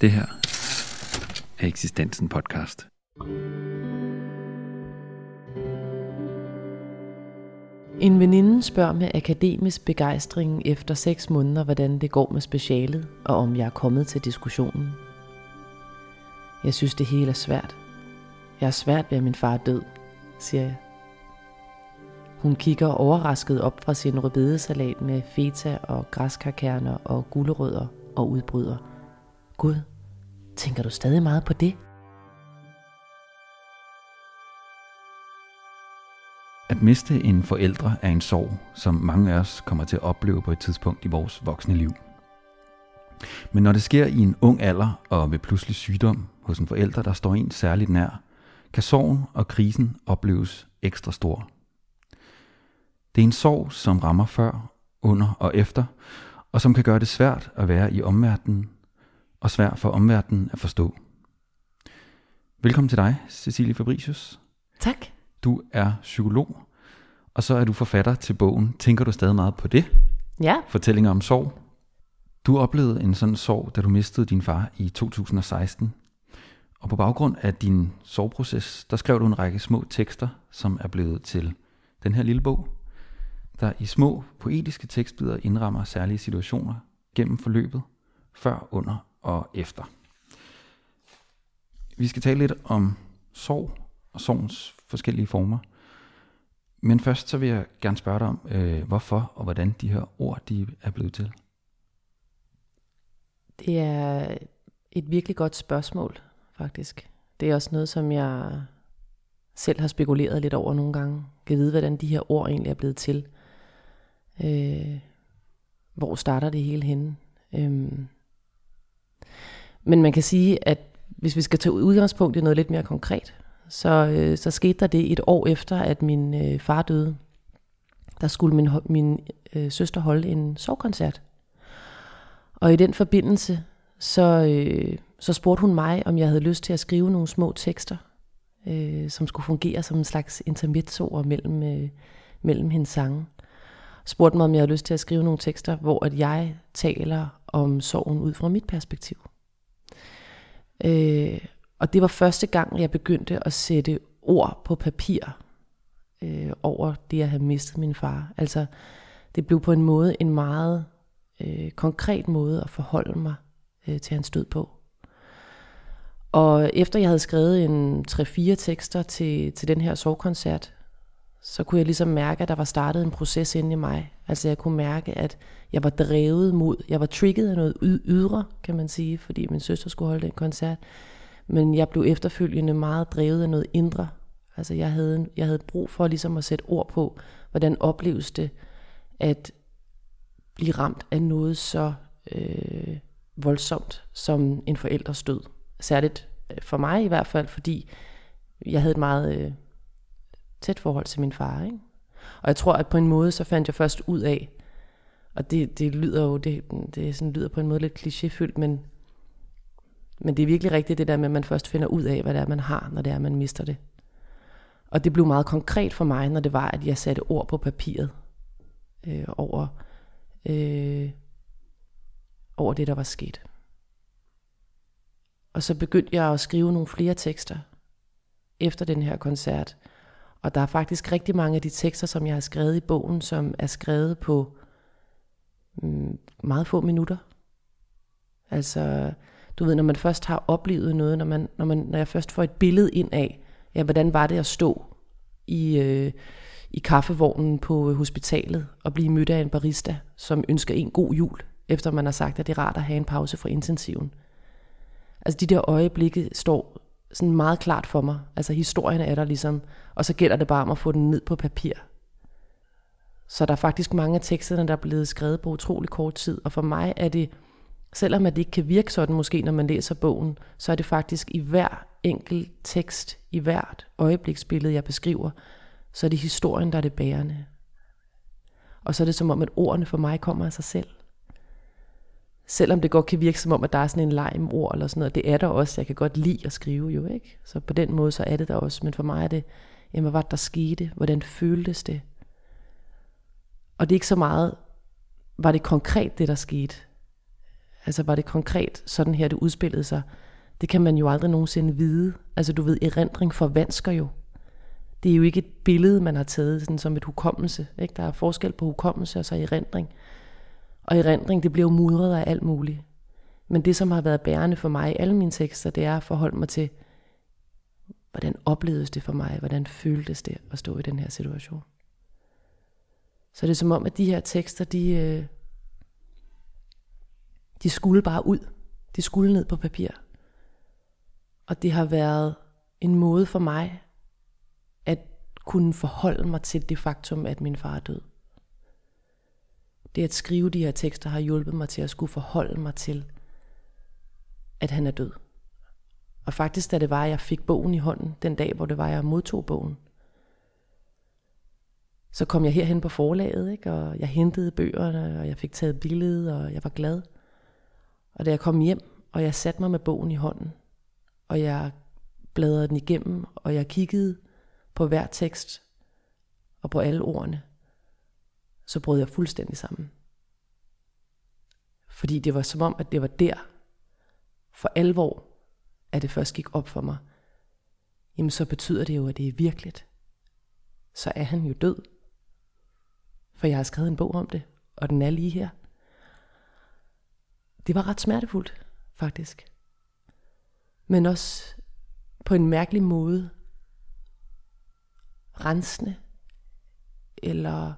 Det her er Eksistensen podcast. En veninde spørger med akademisk begejstring efter 6 måneder, hvordan det går med specialet, og om jeg er kommet til diskussionen. Jeg synes, det hele er svært. Jeg er svært ved, at min far er død, siger jeg. Hun kigger overrasket op fra sin rødbedesalat med feta og græskarkerner og gulerødder og udbryder. Gud, tænker du stadig meget på det? At miste en forældre er en sorg, som mange af os kommer til at opleve på et tidspunkt i vores voksne liv. Men når det sker i en ung alder og ved pludselig sygdom hos en forælder, der står en særligt nær, kan sorgen og krisen opleves ekstra stor. Det er en sorg, som rammer før, under og efter, og som kan gøre det svært at være i omverdenen, og svært for omverdenen at forstå. Velkommen til dig, Cecilie Fabricius. Tak. Du er psykolog, og så er du forfatter til bogen Tænker du stadig meget på det? Ja, Fortællinger om sorg. Du oplevede en sådan sorg, da du mistede din far i 2016. Og på baggrund af din sorgproces, der skrev du en række små tekster, som er blevet til den her lille bog, der i små poetiske tekstbidder indrammer særlige situationer gennem forløbet, før, under og efter. Vi skal tale lidt om sorg og sorgens forskellige former. Men først så vil jeg gerne spørge dig om, øh, hvorfor og hvordan de her ord de er blevet til. det er et virkelig godt spørgsmål, faktisk. Det er også noget, som jeg selv har spekuleret lidt over nogle gange. Kan vide, hvordan de her ord egentlig er blevet til. Øh, hvor starter det hele henne? Øhm. Men man kan sige, at hvis vi skal tage udgangspunkt i noget lidt mere konkret, så, øh, så skete der det et år efter, at min øh, far døde. Der skulle min, min øh, søster holde en sovkoncert. Og i den forbindelse, så, øh, så spurgte hun mig, om jeg havde lyst til at skrive nogle små tekster, øh, som skulle fungere som en slags intermezzoer mellem, øh, mellem hendes sange. Spurgte mig, om jeg havde lyst til at skrive nogle tekster, hvor at jeg taler om sorgen ud fra mit perspektiv. Øh, og det var første gang, jeg begyndte at sætte ord på papir øh, over det at have mistet min far. Altså, det blev på en måde en meget øh, konkret måde at forholde mig øh, til hans død på. Og efter jeg havde skrevet en 3-4 tekster til, til den her sovkoncert, så kunne jeg ligesom mærke, at der var startet en proces inde i mig. Altså jeg kunne mærke, at jeg var drevet mod, jeg var trigget af noget ydre, kan man sige, fordi min søster skulle holde den koncert. Men jeg blev efterfølgende meget drevet af noget indre. Altså jeg havde, jeg havde brug for ligesom at sætte ord på, hvordan opleves det at blive ramt af noget så øh, voldsomt som en forældres død. Særligt øh, for mig i hvert fald, fordi jeg havde et meget øh, tæt forhold til min far. Ikke? Og jeg tror, at på en måde, så fandt jeg først ud af, og det, det lyder jo, det, det sådan lyder på en måde lidt klichéfyldt, men, men det er virkelig rigtigt det der med, at man først finder ud af, hvad det er, man har, når det er, man mister det. Og det blev meget konkret for mig, når det var, at jeg satte ord på papiret øh, over, øh, over det, der var sket. Og så begyndte jeg at skrive nogle flere tekster efter den her koncert. Og der er faktisk rigtig mange af de tekster, som jeg har skrevet i bogen, som er skrevet på mm, meget få minutter. Altså, du ved, når man først har oplevet noget, når, man, når, man, når jeg først får et billede ind af, ja, hvordan var det at stå i, øh, i kaffevognen på øh, hospitalet og blive mødt af en barista, som ønsker en god jul, efter man har sagt, at det er rart at have en pause fra intensiven. Altså de der øjeblikke står sådan meget klart for mig. Altså historien er der ligesom, og så gælder det bare om at få den ned på papir. Så der er faktisk mange af teksterne, der er blevet skrevet på utrolig kort tid, og for mig er det, selvom at det ikke kan virke sådan måske, når man læser bogen, så er det faktisk i hver enkelt tekst, i hvert øjebliksbillede, jeg beskriver, så er det historien, der er det bærende. Og så er det som om, at ordene for mig kommer af sig selv. Selvom det godt kan virke som om, at der er sådan en leg med ord eller sådan noget. Det er der også. Jeg kan godt lide at skrive jo, ikke? Så på den måde, så er det der også. Men for mig er det, jamen, hvad var det, der skete? Hvordan føltes det? Og det er ikke så meget, var det konkret det, der skete? Altså var det konkret sådan her, det udspillede sig? Det kan man jo aldrig nogensinde vide. Altså du ved, erindring forvansker jo. Det er jo ikke et billede, man har taget sådan som et hukommelse. Ikke? Der er forskel på hukommelse og så erindring. Og erindring, det bliver jo mudret af alt muligt. Men det, som har været bærende for mig i alle mine tekster, det er at forholde mig til, hvordan oplevedes det for mig? Hvordan føltes det at stå i den her situation? Så det er som om, at de her tekster, de, øh, de skulle bare ud. De skulle ned på papir. Og det har været en måde for mig at kunne forholde mig til det faktum, at min far er død. Det at skrive de her tekster har hjulpet mig til at skulle forholde mig til, at han er død. Og faktisk, da det var, at jeg fik bogen i hånden, den dag, hvor det var, at jeg modtog bogen, så kom jeg herhen på forlaget, ikke? og jeg hentede bøgerne, og jeg fik taget billedet, og jeg var glad. Og da jeg kom hjem, og jeg satte mig med bogen i hånden, og jeg bladrede den igennem, og jeg kiggede på hver tekst og på alle ordene, så brød jeg fuldstændig sammen. Fordi det var som om, at det var der, for alvor, at det først gik op for mig. Jamen så betyder det jo, at det er virkeligt. Så er han jo død. For jeg har skrevet en bog om det, og den er lige her. Det var ret smertefuldt, faktisk. Men også på en mærkelig måde rensende. Eller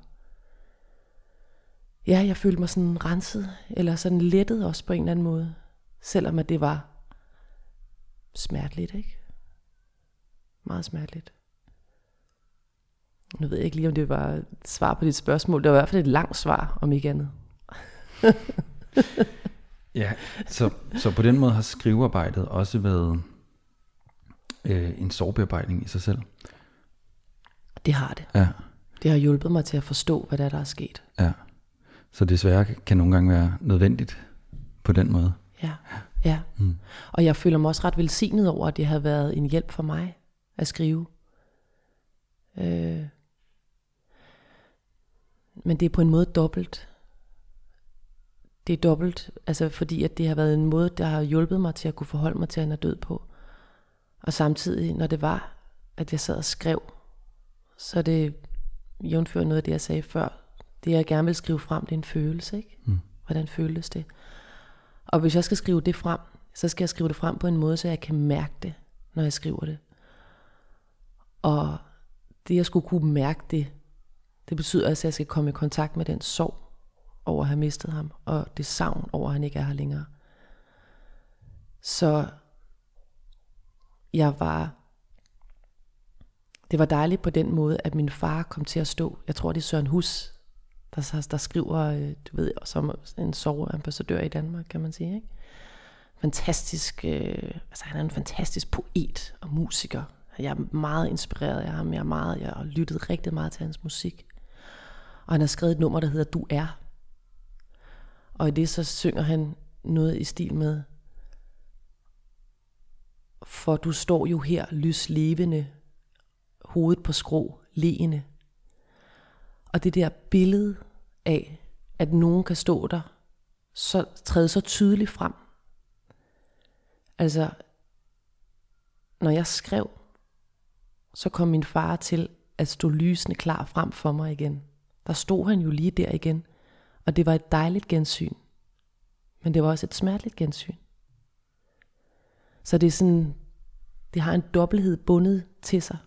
ja, jeg følte mig sådan renset, eller sådan lettet også på en eller anden måde. Selvom at det var smerteligt, ikke? Meget smerteligt. Nu ved jeg ikke lige, om det var et svar på dit spørgsmål. Det var i hvert fald et langt svar, om ikke andet. ja, så, så på den måde har skrivearbejdet også været øh, en sorgbearbejdning i sig selv. Det har det. Ja. Det har hjulpet mig til at forstå, hvad der er, der er sket. Ja. Så desværre kan nogle gange være nødvendigt på den måde. Ja, ja. Mm. Og jeg føler mig også ret velsignet over, at det har været en hjælp for mig at skrive. Øh. Men det er på en måde dobbelt. Det er dobbelt, altså fordi at det har været en måde, der har hjulpet mig til at kunne forholde mig til, at han er død på. Og samtidig, når det var, at jeg sad og skrev, så det jævnfører noget af det, jeg sagde før. Det, jeg gerne vil skrive frem, det er en følelse, ikke? Mm. Hvordan føles det? Og hvis jeg skal skrive det frem, så skal jeg skrive det frem på en måde, så jeg kan mærke det, når jeg skriver det. Og det, jeg skulle kunne mærke det, det betyder altså, at jeg skal komme i kontakt med den sorg over at have mistet ham, og det savn over, at han ikke er her længere. Så jeg var det var dejligt på den måde, at min far kom til at stå. Jeg tror, det er Søren Hus, der, der skriver, øh, du ved, som øh, en soveambassadør i Danmark, kan man sige. Ikke? Fantastisk, øh, altså han er en fantastisk poet og musiker. Jeg er meget inspireret af ham. Jeg, er meget, jeg har lyttet rigtig meget til hans musik. Og han har skrevet et nummer, der hedder Du er. Og i det så synger han noget i stil med, for du står jo her lys levende, hovedet på skrå, leende. Og det der billede af, at nogen kan stå der, så træde så tydeligt frem. Altså, når jeg skrev, så kom min far til at stå lysende klar frem for mig igen. Der stod han jo lige der igen, og det var et dejligt gensyn. Men det var også et smerteligt gensyn. Så det er sådan, det har en dobbelthed bundet til sig.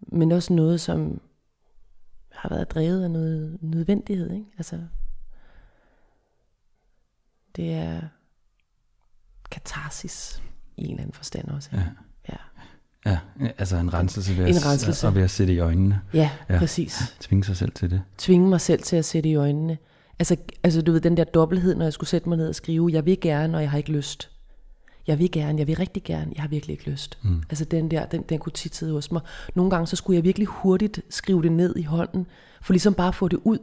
Men også noget, som har været drevet af noget nødvendighed. Ikke? Altså, det er katarsis i en eller anden forstand også. Ja. ja. Ja, altså en renselse ved, en at, renselse. Og ved at sætte i øjnene. Ja, ja, præcis. Tvinge sig selv til det. Tvinge mig selv til at sætte i øjnene. Altså, altså du ved, den der dobbelthed, når jeg skulle sætte mig ned og skrive, jeg vil gerne, og jeg har ikke lyst. Jeg vil gerne, jeg vil rigtig gerne, jeg har virkelig ikke lyst. Mm. Altså den der, den, den kunne tit sidde hos mig. Nogle gange, så skulle jeg virkelig hurtigt skrive det ned i hånden, for ligesom bare at få det ud.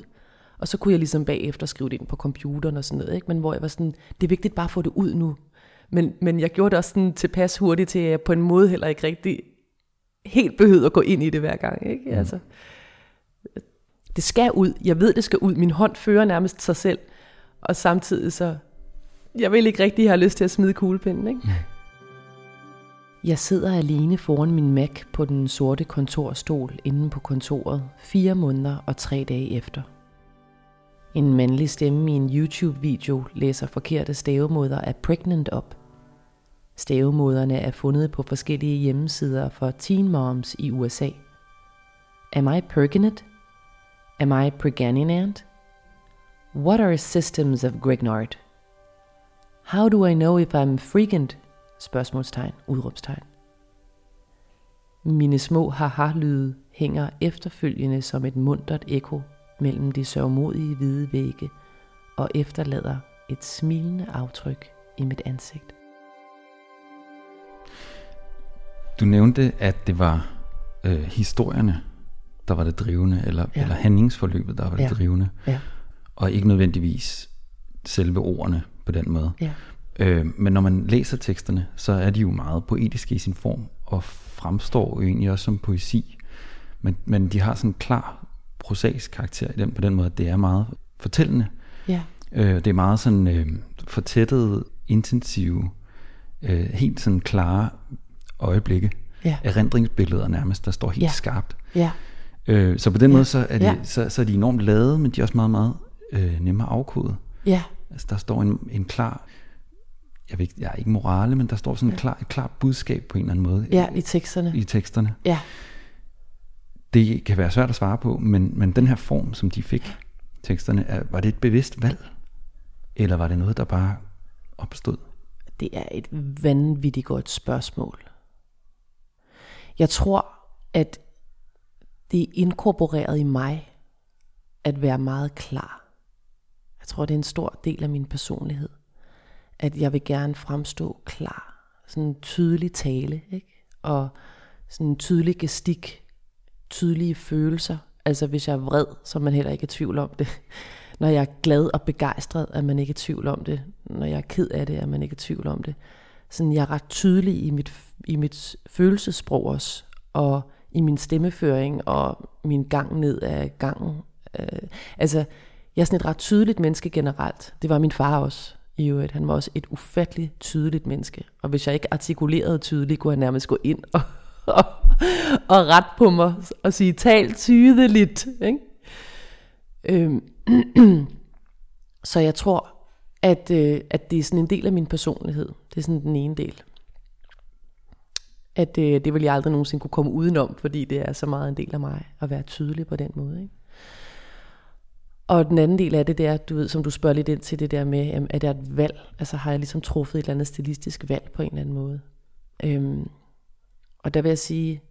Og så kunne jeg ligesom bagefter skrive det ind på computeren og sådan noget, ikke? Men hvor jeg var sådan, det er vigtigt bare at få det ud nu. Men, men jeg gjorde det også sådan tilpas hurtigt til, at jeg på en måde heller ikke rigtig helt behøvede at gå ind i det hver gang, ikke? Mm. Altså, det skal ud. Jeg ved, det skal ud. Min hånd fører nærmest sig selv. Og samtidig så jeg vil ikke rigtig have lyst til at smide kuglepinden, ikke? Mm. Jeg sidder alene foran min Mac på den sorte kontorstol inde på kontoret fire måneder og tre dage efter. En mandlig stemme i en YouTube-video læser forkerte stavemåder af pregnant op. Stavemåderne er fundet på forskellige hjemmesider for teen moms i USA. Am I pregnant? Am I pregnant? What are systems of Grignard? How do I know if I'm frequent? Spørgsmålstegn, udråbstegn. Mine små haha-lyde hænger efterfølgende som et mundret ekko mellem de sørgmodige hvide vægge og efterlader et smilende aftryk i mit ansigt. Du nævnte, at det var øh, historierne, der var det drivende, eller. Ja. eller handlingsforløbet, der var det Ja. drivende, Ja, og ikke nødvendigvis selve ordene på den måde. ja, Øh, men når man læser teksterne, så er de jo meget poetiske i sin form, og fremstår jo egentlig også som poesi. Men, men de har sådan en klar prosaisk karakter i den, på den måde, at det er meget fortællende. ja, Øh, det er meget sådan øh, fortættede, intensive, øh, helt sådan klare øjeblikke. ja, Erindringsbilleder nærmest, der står helt Ja. skarpt. ja, Øh, så på den Ja. måde, så er, de, Ja. så, så er de enormt lade, men de er også meget, meget øh, nemme at afkode. ja, Altså, der står en, en klar, jeg ved ikke, jeg er ikke morale, men der står sådan en klar, et klart budskab på en eller anden måde ja, i teksterne. i teksterne. Ja, Det kan være svært at svare på, men, men den her form, som de fik, teksterne, er, var det et bevidst valg? Eller var det noget, der bare opstod? det er et vanvittigt godt spørgsmål. Jeg tror, at det er inkorporeret i mig at være meget klar. Tror, det er en stor del af min personlighed. At jeg vil gerne fremstå klar. Sådan en tydelig tale, ikke? Og sådan en tydelig gestik, tydelige følelser. Altså hvis jeg er vred, så er man heller ikke i tvivl om det. Når jeg er glad og begejstret, er man ikke i tvivl om det. Når jeg er ked af det, er man ikke i tvivl om det. Sådan jeg er ret tydelig i mit, i mit følelsesprog også, og i min stemmeføring og min gang ned af gangen. Øh, altså, jeg er sådan et ret tydeligt menneske generelt. Det var min far også i øvrigt. Han var også et ufatteligt tydeligt menneske. Og hvis jeg ikke artikulerede tydeligt, kunne han nærmest gå ind og, og, og ret på mig og sige, tal tydeligt. Ikke? Øhm, så jeg tror, at, øh, at det er sådan en del af min personlighed. Det er sådan den ene del. At øh, det vil jeg aldrig nogensinde kunne komme udenom, fordi det er så meget en del af mig at være tydelig på den måde. Ikke? Og den anden del af det, det er, du ved, som du spørger lidt ind til det der med, jamen, er det et valg? Altså har jeg ligesom truffet et eller andet stilistisk valg på en eller anden måde? Øhm, og der vil jeg sige,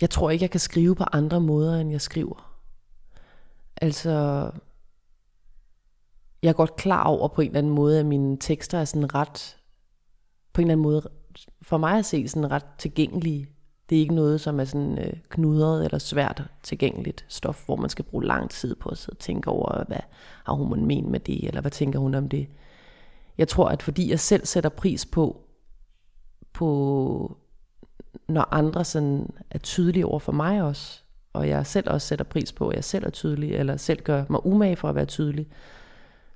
jeg tror ikke, jeg kan skrive på andre måder, end jeg skriver. Altså, jeg er godt klar over på en eller anden måde, at mine tekster er sådan ret, på en eller anden måde, for mig at se, sådan ret tilgængelige. Det er ikke noget, som er sådan øh, knudret eller svært tilgængeligt stof, hvor man skal bruge lang tid på at sidde og tænke over, hvad har hun men med det, eller hvad tænker hun om det. Jeg tror, at fordi jeg selv sætter pris på, på når andre sådan er tydelige over for mig også, og jeg selv også sætter pris på, at jeg selv er tydelig, eller selv gør mig umage for at være tydelig,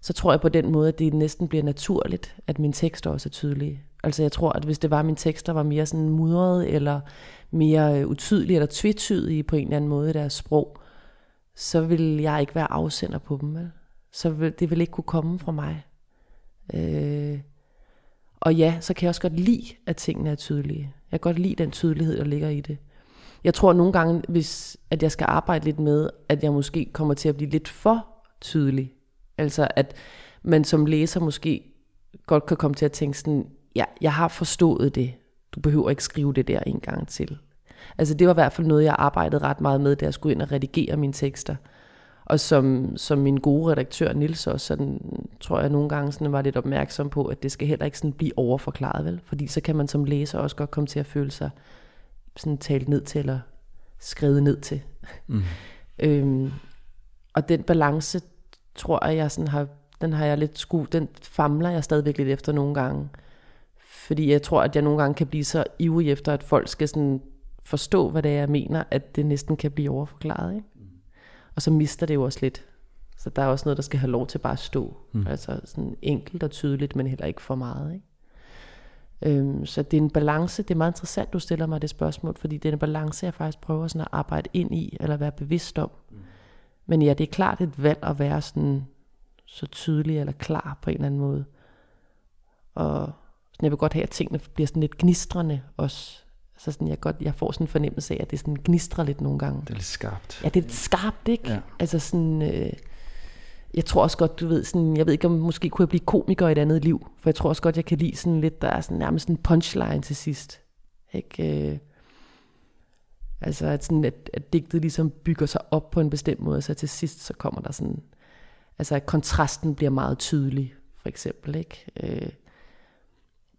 så tror jeg på den måde, at det næsten bliver naturligt, at mine tekster også er tydelige. Altså jeg tror, at hvis det var, mine tekster var mere sådan mudret, eller mere øh, utydelige, eller tvetydige på en eller anden måde i deres sprog, så vil jeg ikke være afsender på dem. Vel? Så vil, det ville ikke kunne komme fra mig. Øh, og ja, så kan jeg også godt lide, at tingene er tydelige. Jeg kan godt lide den tydelighed, der ligger i det. Jeg tror nogle gange, hvis at jeg skal arbejde lidt med, at jeg måske kommer til at blive lidt for tydelig. Altså at man som læser måske godt kan komme til at tænke sådan, ja, jeg har forstået det. Du behøver ikke skrive det der en gang til. Altså det var i hvert fald noget, jeg arbejdede ret meget med, da jeg skulle ind og redigere mine tekster. Og som, som min gode redaktør Nils også, sådan, tror jeg nogle gange sådan, var lidt opmærksom på, at det skal heller ikke sådan blive overforklaret, vel? Fordi så kan man som læser også godt komme til at føle sig sådan talt ned til, eller skrevet ned til. Mm. Øhm, og den balance, tror jeg, jeg sådan har, den har jeg lidt sku, den famler jeg stadigvæk lidt efter nogle gange. Fordi jeg tror, at jeg nogle gange kan blive så ivrig efter, at folk skal sådan forstå, hvad det er, jeg mener, at det næsten kan blive overforklaret. Ikke? Og så mister det jo også lidt Så der er også noget, der skal have lov til bare at stå. Mm. Altså sådan enkelt og tydeligt, men heller ikke for meget. Ikke? Øhm, så det er en balance. Det er meget interessant, du stiller mig det spørgsmål, fordi det er en balance, jeg faktisk prøver sådan at arbejde ind i, eller være bevidst om. Mm. Men ja, det er klart et valg at være sådan så tydelig eller klar på en eller anden måde. Og sådan, jeg vil godt have, at tingene bliver sådan lidt gnistrende også. Så sådan, jeg, godt, jeg får sådan en fornemmelse af, at det sådan gnistrer lidt nogle gange. Det er lidt skarpt. Ja, det er lidt skarpt, ikke? Ja. Altså sådan... Øh, jeg tror også godt, du ved, sådan, jeg ved ikke, om måske kunne jeg blive komiker i et andet liv, for jeg tror også godt, jeg kan lide sådan lidt, der er sådan nærmest en punchline til sidst. Ikke? Øh, altså, at, sådan, at, at digtet ligesom bygger sig op på en bestemt måde, så til sidst, så kommer der sådan, altså at kontrasten bliver meget tydelig, for eksempel, ikke? Øh,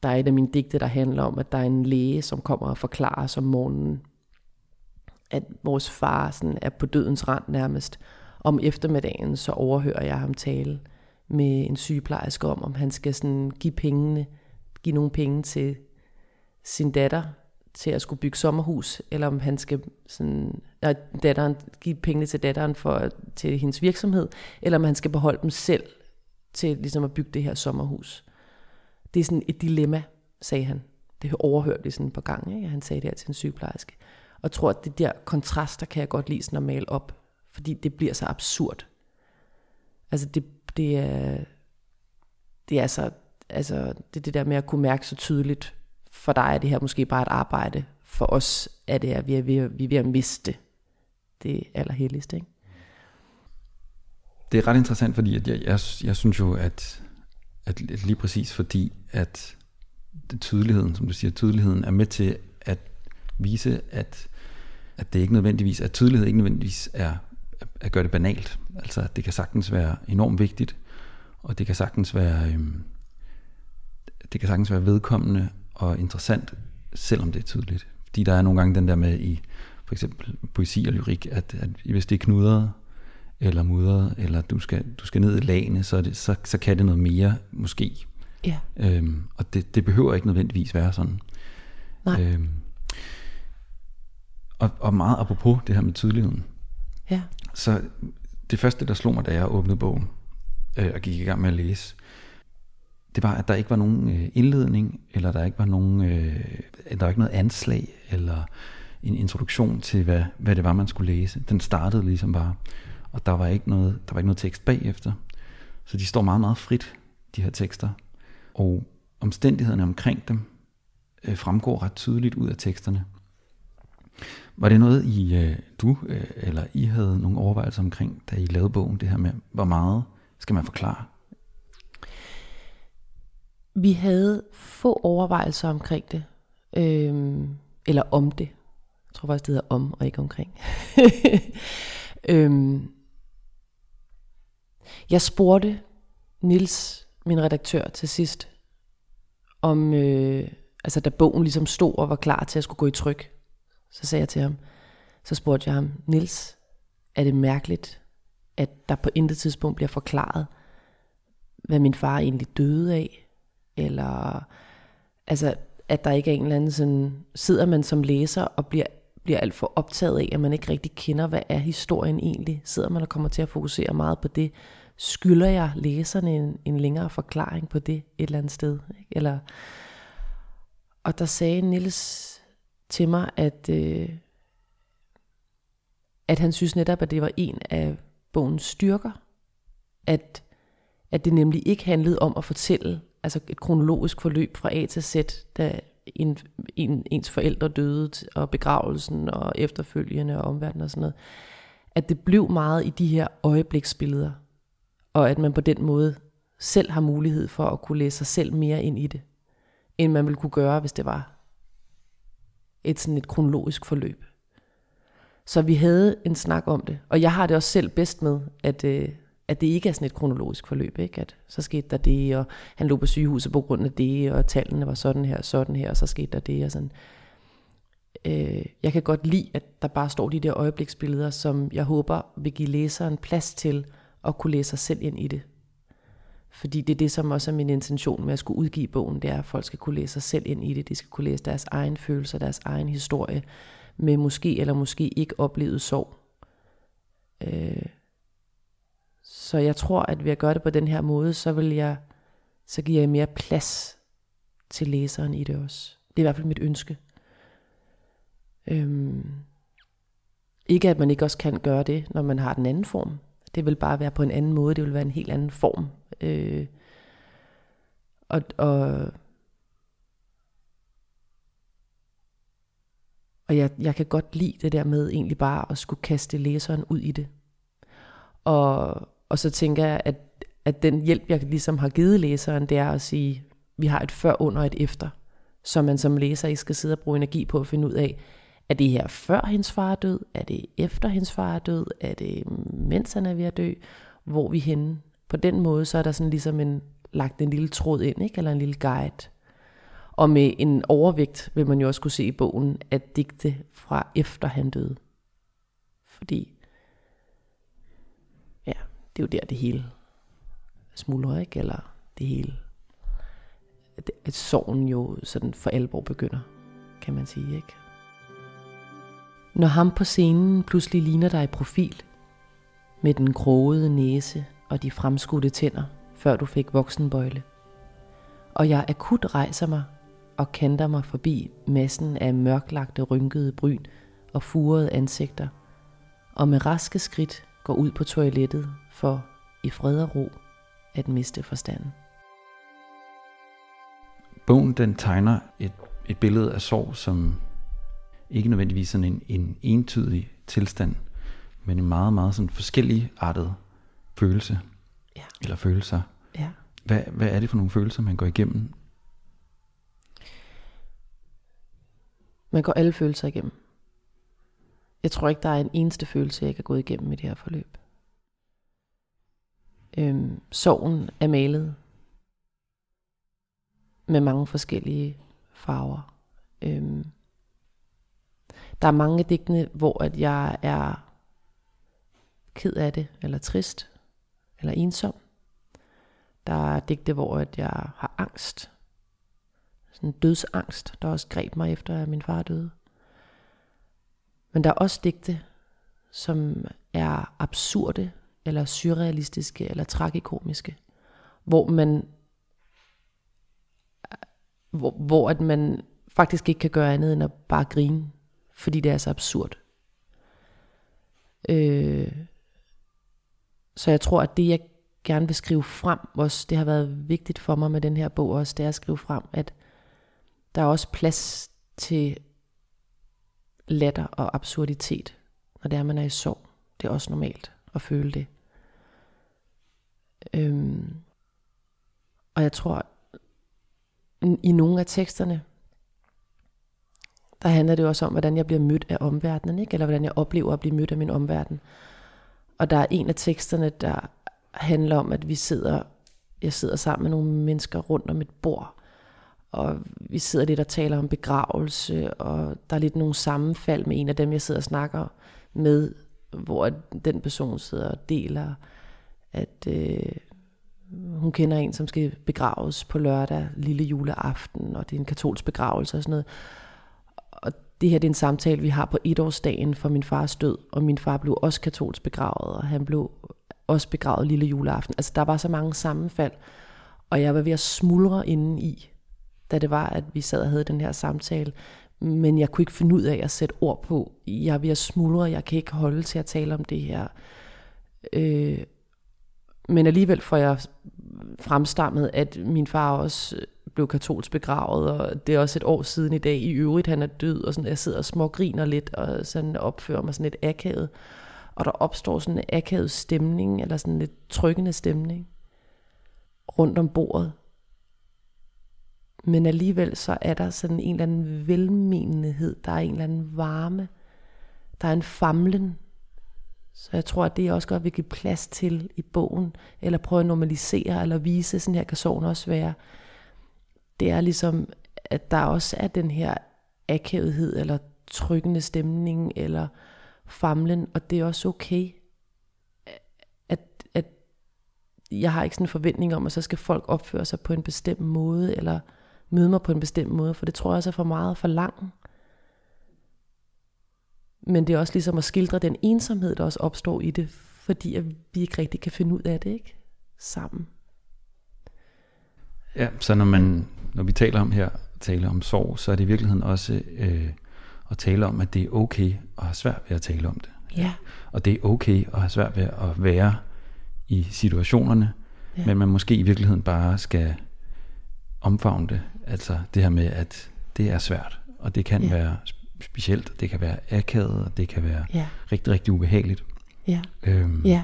der er et af mine digte, der handler om, at der er en læge, som kommer og forklarer os om morgenen, at vores far sådan er på dødens rand nærmest, om eftermiddagen, så overhører jeg ham tale med en sygeplejerske om, om han skal sådan give pengene, give nogle penge til sin datter til at skulle bygge sommerhus, eller om han skal sådan, nej, datteren, give pengene til datteren for, til hendes virksomhed, eller om han skal beholde dem selv til ligesom at bygge det her sommerhus. Det er sådan et dilemma, sagde han. Det overhørte vi sådan på gang, ikke? han sagde det her til en sygeplejerske. Og jeg tror, at det der kontraster kan jeg godt lide sådan at male op fordi det bliver så absurd. Altså det, det er, det er så, altså det, det der med at kunne mærke så tydeligt, for dig er det her måske bare et arbejde, for os er det, at vi er ved, vi er ved at miste det allerhelligste. Ikke? Det er ret interessant, fordi at jeg, jeg, jeg synes jo, at, at lige præcis fordi, at det, tydeligheden, som du siger, tydeligheden er med til at vise, at, at det ikke nødvendigvis, at tydelighed ikke nødvendigvis er at gøre det banalt. Altså, det kan sagtens være enormt vigtigt, og det kan sagtens være, øhm, det kan sagtens være vedkommende og interessant, selvom det er tydeligt. Fordi der er nogle gange den der med i for eksempel poesi og lyrik, at, at hvis det er knudret, eller mudret, eller du skal, du skal ned i lagene, så, det, så, så kan det noget mere, måske. Ja. Øhm, og det, det behøver ikke nødvendigvis være sådan. Nej. Øhm, og, og meget apropos det her med tydeligheden, Ja. så det første, der slog mig, da jeg åbnede bogen øh, og gik i gang med at læse, det var, at der ikke var nogen øh, indledning, eller der ikke var nogen, øh, der var ikke noget anslag, eller en introduktion til, hvad, hvad det var, man skulle læse. Den startede ligesom bare, og der var ikke noget, der var ikke noget tekst bagefter. Så de står meget, meget frit, de her tekster. Og omstændighederne omkring dem øh, fremgår ret tydeligt ud af teksterne. Var det noget, I, øh, du øh, eller I havde nogle overvejelser omkring, da I lavede bogen, det her med, hvor meget skal man forklare? Vi havde få overvejelser omkring det. Øhm, eller om det. Jeg tror faktisk, det hedder om og ikke omkring. øhm, jeg spurgte Nils, min redaktør, til sidst, om, øh, altså da bogen ligesom stod og var klar til at skulle gå i tryk, så sagde jeg til ham, så spurgte jeg ham, Nils, er det mærkeligt, at der på intet tidspunkt bliver forklaret, hvad min far egentlig døde af? Eller altså, at der ikke er en eller anden sådan, sidder man som læser og bliver, bliver alt for optaget af, at man ikke rigtig kender, hvad er historien egentlig? Sidder man og kommer til at fokusere meget på det? Skylder jeg læserne en, en længere forklaring på det et eller andet sted? Ikke? Eller, og der sagde Nils til mig, at, øh, at han synes netop, at det var en af bogens styrker. At, at det nemlig ikke handlede om at fortælle altså et kronologisk forløb fra A til Z, da en, en, ens forældre døde, og begravelsen, og efterfølgende, og omverdenen og sådan noget. At det blev meget i de her øjebliksbilleder, og at man på den måde selv har mulighed for at kunne læse sig selv mere ind i det, end man ville kunne gøre, hvis det var et sådan et kronologisk forløb. Så vi havde en snak om det, og jeg har det også selv bedst med, at, øh, at det ikke er sådan et kronologisk forløb, ikke? at så skete der det, og han lå på sygehuset på grund af det, og tallene var sådan her og sådan her, og så skete der det, og sådan. Øh, jeg kan godt lide, at der bare står de der øjebliksbilleder, som jeg håber vil give læseren plads til at kunne læse sig selv ind i det. Fordi det er det, som også er min intention med at skulle udgive bogen, det er, at folk skal kunne læse sig selv ind i det. De skal kunne læse deres egen følelser, deres egen historie, med måske eller måske ikke oplevet sorg. Øh, så jeg tror, at ved at gøre det på den her måde, så vil jeg, så giver jeg mere plads til læseren i det også. Det er i hvert fald mit ønske. Øhm, ikke at man ikke også kan gøre det, når man har den anden form. Det vil bare være på en anden måde. Det vil være en helt anden form. Øh, og, og, og jeg, jeg kan godt lide det der med egentlig bare at skulle kaste læseren ud i det. Og, og så tænker jeg, at, at den hjælp, jeg ligesom har givet læseren, det er at sige, vi har et før, under og et efter, så man som læser ikke skal sidde og bruge energi på at finde ud af, er det her før hendes far er død? Er det efter hendes far er død? Er det mens han er ved at dø? Hvor er vi henne? På den måde, så er der sådan ligesom en, lagt en lille tråd ind, ikke? eller en lille guide. Og med en overvægt vil man jo også kunne se i bogen, at digte fra efter han døde. Fordi, det er jo der det hele smuldrer, ikke? Eller det hele, at sorgen jo sådan for alvor begynder, kan man sige, ikke? Når ham på scenen pludselig ligner dig i profil, med den krogede næse og de fremskudte tænder, før du fik voksenbøjle. Og jeg akut rejser mig og kanter mig forbi massen af mørklagte rynkede bryn og furede ansigter, og med raske skridt går ud på toilettet for i fred og ro at miste forstanden. Bogen den tegner et, et billede af sorg, som ikke nødvendigvis sådan en, en entydig tilstand, men en meget, meget sådan forskellig artet følelse. Ja. Eller følelser. Ja. Hvad, hvad er det for nogle følelser, man går igennem? Man går alle følelser igennem. Jeg tror ikke, der er en eneste følelse, jeg ikke har gået igennem i det her forløb. Øhm, sorgen er malet med mange forskellige farver. Øhm, der er mange digtene, hvor at jeg er ked af det, eller trist, eller ensom. Der er digte, hvor at jeg har angst. Sådan en dødsangst, der også greb mig efter, at min far døde. Men der er også digte, som er absurde, eller surrealistiske, eller tragikomiske. Hvor man hvor, hvor at man faktisk ikke kan gøre andet end at bare grine fordi det er så absurd. Øh, så jeg tror, at det jeg gerne vil skrive frem, også det har været vigtigt for mig med den her bog også, det er at skrive frem, at der er også plads til latter og absurditet, når det er, man er i sorg. Det er også normalt at føle det. Øhm, og jeg tror, i nogle af teksterne, der handler det også om, hvordan jeg bliver mødt af omverdenen, ikke? eller hvordan jeg oplever at blive mødt af min omverden. Og der er en af teksterne, der handler om, at vi sidder, jeg sidder sammen med nogle mennesker rundt om et bord, og vi sidder lidt og taler om begravelse, og der er lidt nogle sammenfald med en af dem, jeg sidder og snakker med, hvor den person sidder og deler, at øh, hun kender en, som skal begraves på lørdag, lille juleaften, og det er en katolsk begravelse og sådan noget det her det er en samtale, vi har på etårsdagen for min fars død, og min far blev også katolsk begravet, og han blev også begravet lille juleaften. Altså der var så mange sammenfald, og jeg var ved at smuldre inden i, da det var, at vi sad og havde den her samtale. Men jeg kunne ikke finde ud af at sætte ord på. Jeg er ved at smuldre, jeg kan ikke holde til at tale om det her. Øh, men alligevel får jeg fremstammet, at min far også øh, blev katolsk begravet, og det er også et år siden i dag. I øvrigt, han er død, og sådan, jeg sidder og smågriner lidt, og sådan opfører mig sådan lidt akavet, og der opstår sådan en akavet stemning, eller sådan en lidt trykkende stemning, rundt om bordet. Men alligevel så er der sådan en eller anden velmenenhed, der er en eller anden varme, der er en famlen, så jeg tror, at det også godt vil give plads til i bogen, eller prøve at normalisere, eller vise, sådan her kan sorgen også være, det er ligesom, at der også er den her akavethed, eller trykkende stemning, eller famlen, og det er også okay, at, at jeg har ikke sådan en forventning om, at så skal folk opføre sig på en bestemt måde, eller møde mig på en bestemt måde, for det tror jeg også er for meget for langt. Men det er også ligesom at skildre den ensomhed, der også opstår i det, fordi at vi ikke rigtig kan finde ud af det, ikke? Sammen. Ja, så når, man, når vi taler om her, taler om sorg, så er det i virkeligheden også øh, at tale om, at det er okay at have svært ved at tale om det. Ja. Og det er okay at have svært ved at være i situationerne, ja. men man måske i virkeligheden bare skal omfavne det. Altså det her med, at det er svært, og det kan ja. være specielt, det kan være akavet, og det kan være ja. rigtig, rigtig ubehageligt. Ja. Øhm, ja.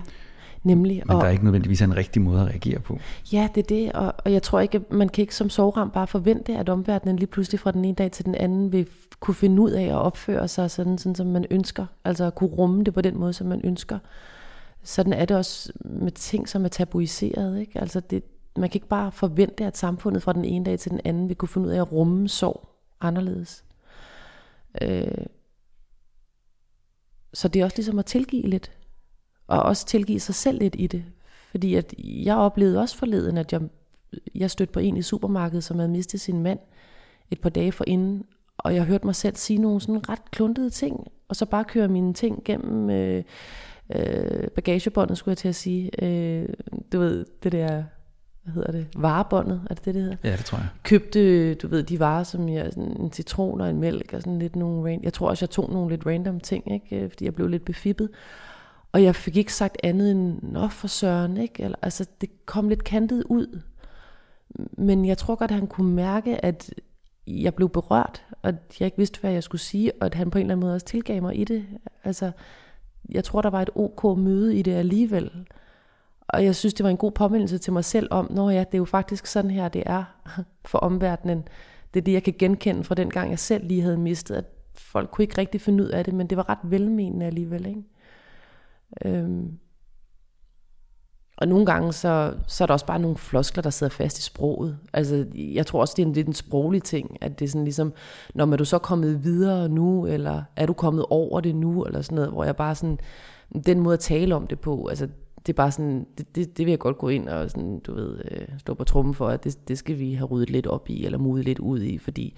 Nemlig. Men og, der er ikke nødvendigvis en rigtig måde at reagere på. Ja, det er det, og, og jeg tror ikke, man kan ikke som sovram bare forvente, at omverdenen lige pludselig fra den ene dag til den anden vil kunne finde ud af at opføre sig sådan, sådan som man ønsker. Altså at kunne rumme det på den måde, som man ønsker. Sådan er det også med ting, som er tabuiseret. Ikke? Altså det, man kan ikke bare forvente, at samfundet fra den ene dag til den anden vil kunne finde ud af at rumme sorg anderledes. Øh, så det er også ligesom at tilgive lidt og også tilgive sig selv lidt i det. Fordi at jeg oplevede også forleden, at jeg, jeg stødte på en i supermarkedet, som havde mistet sin mand et par dage forinden, og jeg hørte mig selv sige nogle sådan ret kluntede ting, og så bare køre mine ting gennem øh, øh, bagagebåndet, skulle jeg til at sige. Øh, du ved, det der, hvad hedder det, varebåndet, er det det, det hedder? Ja, det tror jeg. Købte, du ved, de varer, som jeg, sådan en citron og en mælk, og sådan lidt nogle, jeg tror også, jeg tog nogle lidt random ting, ikke? fordi jeg blev lidt befippet. Og jeg fik ikke sagt andet end, nå for søren, ikke? Eller, altså, det kom lidt kantet ud. Men jeg tror godt, at han kunne mærke, at jeg blev berørt, og at jeg ikke vidste, hvad jeg skulle sige, og at han på en eller anden måde også tilgav mig i det. Altså, jeg tror, der var et ok møde i det alligevel. Og jeg synes, det var en god påmindelse til mig selv om, når ja, det er jo faktisk sådan her, det er for omverdenen. Det er det, jeg kan genkende fra den gang, jeg selv lige havde mistet, at folk kunne ikke rigtig finde ud af det, men det var ret velmenende alligevel, ikke? Øhm. Og nogle gange, så, så er der også bare nogle floskler, der sidder fast i sproget. Altså, jeg tror også, det er en lidt en sproglig ting, at det er sådan ligesom, når man er du så kommet videre nu, eller er du kommet over det nu, eller sådan noget, hvor jeg bare sådan, den måde at tale om det på, altså, det er bare sådan, det, det, det vil jeg godt gå ind og sådan, du ved, øh, stå på trummen for, at det, det skal vi have ryddet lidt op i, eller mudet lidt ud i, fordi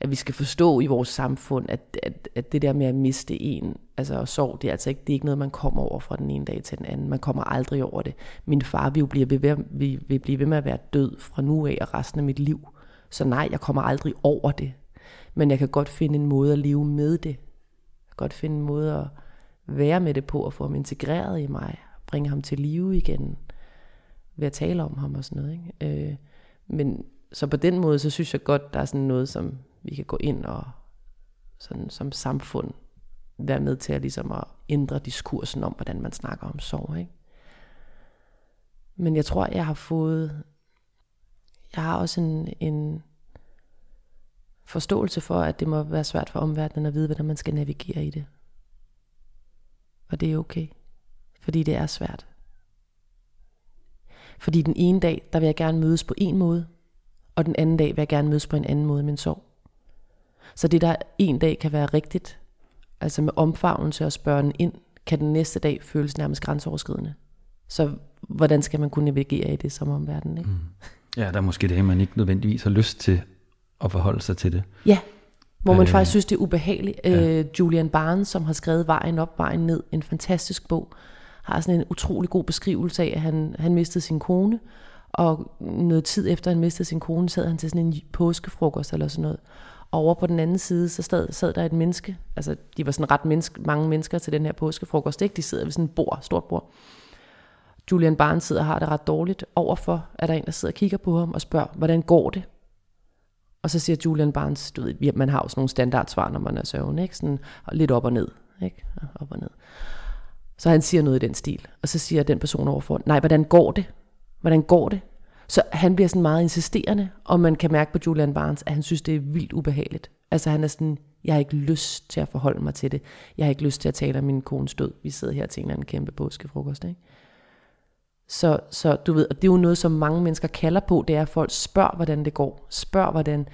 at vi skal forstå i vores samfund, at, at, at det der med at miste en, altså sorg, det er altså ikke, det er ikke noget, man kommer over fra den ene dag til den anden. Man kommer aldrig over det. Min far vil jo blive ved, vil, vil blive ved med at være død fra nu af og resten af mit liv. Så nej, jeg kommer aldrig over det. Men jeg kan godt finde en måde at leve med det. Jeg kan godt finde en måde at være med det på, og få ham integreret i mig. Bringe ham til live igen. Ved at tale om ham og sådan noget. Ikke? Øh, men så på den måde, så synes jeg godt, der er sådan noget, som vi kan gå ind og sådan som samfund være med til at, ligesom at ændre diskursen om, hvordan man snakker om sorg. Ikke? Men jeg tror, jeg har fået, jeg har også en, en forståelse for, at det må være svært for omverdenen at vide, hvordan man skal navigere i det. Og det er okay, fordi det er svært. Fordi den ene dag, der vil jeg gerne mødes på en måde, og den anden dag vil jeg gerne mødes på en anden måde med en sorg. Så det, der en dag kan være rigtigt, altså med omfavnelse og spørge ind, kan den næste dag føles nærmest grænseoverskridende. Så hvordan skal man kunne navigere i det som omverden? Ikke? Mm. Ja, der er måske det, man ikke nødvendigvis har lyst til at forholde sig til det. Ja, hvor man øh, faktisk synes, det er ubehageligt. Ja. Uh, Julian Barnes, som har skrevet Vejen op, Vejen ned, en fantastisk bog, har sådan en utrolig god beskrivelse af, at han, han mistede sin kone, og noget tid efter han mistede sin kone, sad han til sådan en påskefrokost eller sådan noget. Og over på den anden side, så sad, sad der et menneske. Altså, de var sådan ret menneske, mange mennesker til den her påskefrokost. Ikke? De sidder ved sådan et bord, stort bord. Julian Barnes sidder og har det ret dårligt. Overfor er der en, der sidder og kigger på ham og spørger, hvordan går det? Og så siger Julian Barnes, du ved, man har jo sådan nogle standardsvar, når man er søvn, ikke? Sådan, lidt op og ned. Ikke? Op og ned. Så han siger noget i den stil. Og så siger den person overfor, nej, hvordan går det? Hvordan går det? Så han bliver sådan meget insisterende, og man kan mærke på Julian Barnes, at han synes, det er vildt ubehageligt. Altså han er sådan, jeg har ikke lyst til at forholde mig til det. Jeg har ikke lyst til at tale om min kones død. Vi sidder her til en eller anden kæmpe påskefrokost, ikke? Så, så du ved, og det er jo noget, som mange mennesker kalder på, det er, at folk spørger, hvordan det går. Spørg, hvordan...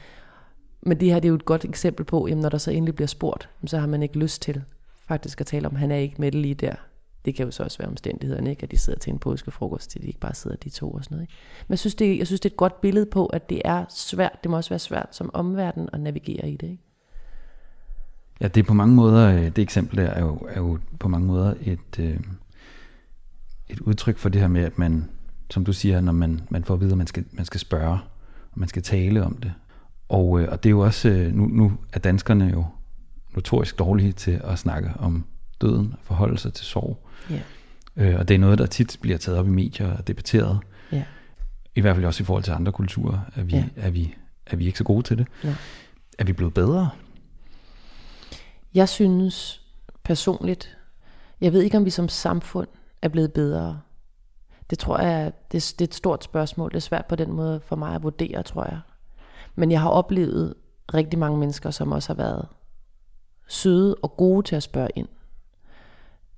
Men det her det er jo et godt eksempel på, jamen, når der så endelig bliver spurgt, så har man ikke lyst til faktisk at tale om, han er ikke med det lige der. Det kan jo så også være omstændighederne, ikke? at de sidder til en påskefrokost, til de ikke bare sidder de to og sådan noget. Ikke? Men jeg synes, det, jeg synes, det er et godt billede på, at det er svært, det må også være svært som omverden at navigere i det. Ikke? Ja, det er på mange måder, øh, det eksempel der er jo, er jo på mange måder et, øh, et udtryk for det her med, at man, som du siger, når man, man får at vide, at man skal, man skal spørge, og man skal tale om det. Og, øh, og det er jo også, øh, nu, nu er danskerne jo notorisk dårlige til at snakke om døden og forholde sig til sorg. Ja. Øh, og det er noget, der tit bliver taget op i medier og debatteret. Ja. I hvert fald også i forhold til andre kulturer, er vi, Ja. er vi, er vi ikke så gode til det. Nej. Er vi blevet bedre? Jeg synes personligt, jeg ved ikke, om vi som samfund er blevet bedre. Det tror jeg, det, det er et stort spørgsmål. Det er svært på den måde for mig at vurdere, tror jeg. Men jeg har oplevet rigtig mange mennesker, som også har været søde og gode til at spørge ind.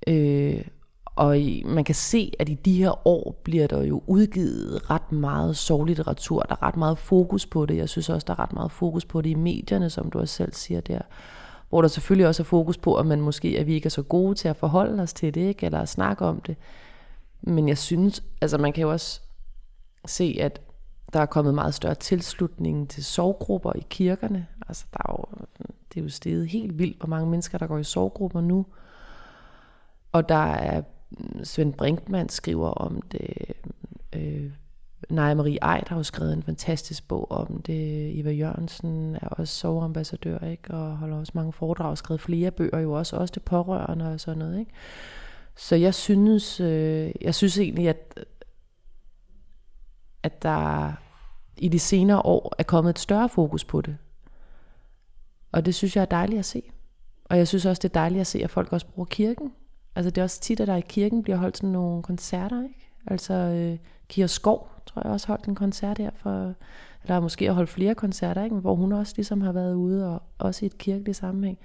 Øh, og i, man kan se, at i de her år bliver der jo udgivet ret meget sorglitteratur. Der er ret meget fokus på det. Jeg synes også, der er ret meget fokus på det i medierne, som du også selv siger der. Hvor der selvfølgelig også er fokus på, at man måske at vi ikke er så gode til at forholde os til det, ikke? eller at snakke om det. Men jeg synes, altså man kan jo også se, at der er kommet meget større tilslutning til sorggrupper i kirkerne. Altså der er jo, det er jo steget helt vildt, hvor mange mennesker, der går i sorggrupper nu. Og der er Svend Brinkmann skriver om det. Øh, Naja Marie Eid har jo skrevet en fantastisk bog om det. Eva Jørgensen er også soveambassadør, ikke? og holder også mange foredrag og skrevet flere bøger, jo også, også det pårørende og sådan noget. Ikke? Så jeg synes, øh, jeg synes egentlig, at, at der i de senere år er kommet et større fokus på det. Og det synes jeg er dejligt at se. Og jeg synes også, det er dejligt at se, at folk også bruger kirken. Altså det er også tit, at der i kirken bliver holdt sådan nogle koncerter, ikke? Altså øh, Kira Skov, tror jeg også holdt en koncert her for, eller måske har holdt flere koncerter, ikke? Hvor hun også ligesom har været ude, og også i et kirkeligt sammenhæng.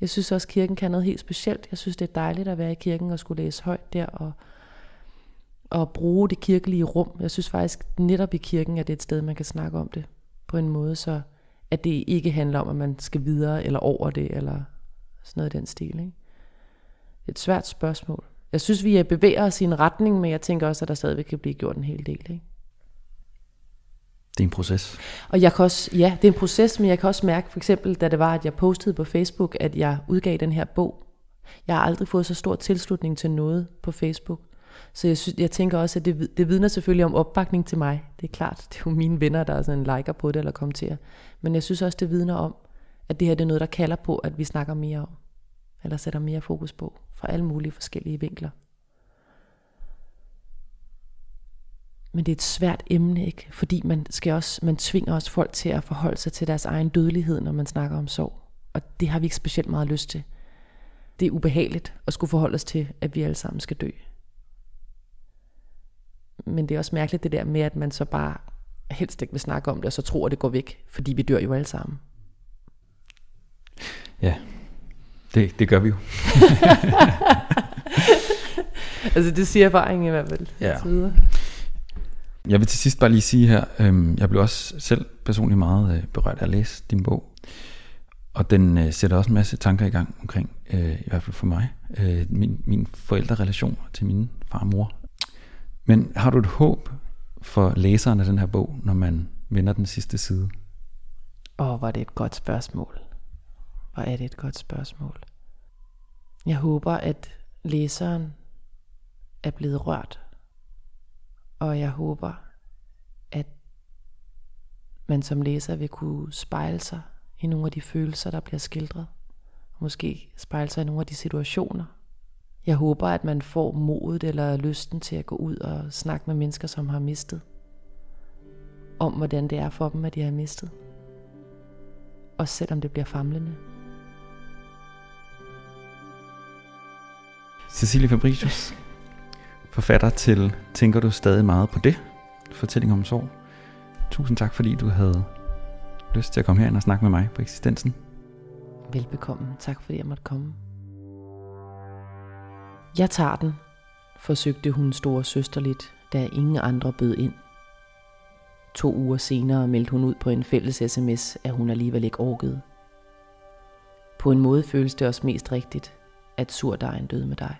Jeg synes også, at kirken kan noget helt specielt. Jeg synes, det er dejligt at være i kirken og skulle læse højt der, og, og bruge det kirkelige rum. Jeg synes faktisk, netop i kirken, at det er et sted, man kan snakke om det på en måde, så at det ikke handler om, at man skal videre eller over det, eller sådan noget i den stil. Ikke? Det er et svært spørgsmål. Jeg synes, vi bevæger os i en retning, men jeg tænker også, at der stadigvæk kan blive gjort en hel del. Ikke? Det er en proces. Og jeg kan også, ja, det er en proces, men jeg kan også mærke, for eksempel, da det var, at jeg postede på Facebook, at jeg udgav den her bog. Jeg har aldrig fået så stor tilslutning til noget på Facebook. Så jeg, synes, jeg tænker også, at det, det vidner selvfølgelig om opbakning til mig. Det er klart, det er jo mine venner, der er sådan en liker på det eller kommenterer. Men jeg synes også, det vidner om, at det her det er noget, der kalder på, at vi snakker mere om. Eller sætter mere fokus på, fra alle mulige forskellige vinkler. Men det er et svært emne, ikke? Fordi man, skal også, man tvinger også folk til at forholde sig til deres egen dødelighed, når man snakker om sorg. Og det har vi ikke specielt meget lyst til. Det er ubehageligt at skulle forholde os til, at vi alle sammen skal dø. Men det er også mærkeligt det der med, at man så bare helst ikke vil snakke om det, og så tror, at det går væk, fordi vi dør jo alle sammen. Ja, det, det gør vi jo. altså det siger erfaringen i hvert fald. Ja. Jeg vil til sidst bare lige sige her, øhm, jeg blev også selv personligt meget øh, berørt af at læse din bog. Og den øh, sætter også en masse tanker i gang omkring, øh, i hvert fald for mig, øh, min, min forældrerelation til min far og mor. Men har du et håb for læseren af den her bog, når man vender den sidste side? Åh, hvor er det et godt spørgsmål. Hvor er det et godt spørgsmål. Jeg håber, at læseren er blevet rørt. Og jeg håber, at man som læser vil kunne spejle sig i nogle af de følelser, der bliver skildret. Måske spejle sig i nogle af de situationer. Jeg håber, at man får modet eller lysten til at gå ud og snakke med mennesker, som har mistet. Om hvordan det er for dem, at de har mistet. Også selvom det bliver famlende. Cecilie Fabricius, forfatter til Tænker du stadig meget på det? Fortælling om sorg. Tusind tak, fordi du havde lyst til at komme herind og snakke med mig på eksistensen. Velbekomme. Tak fordi jeg måtte komme. Jeg tager den, forsøgte hun store søsterligt, da ingen andre bød ind. To uger senere meldte hun ud på en fælles sms, at hun alligevel ikke orkede. På en måde føles det også mest rigtigt, at surdejen døde med dig.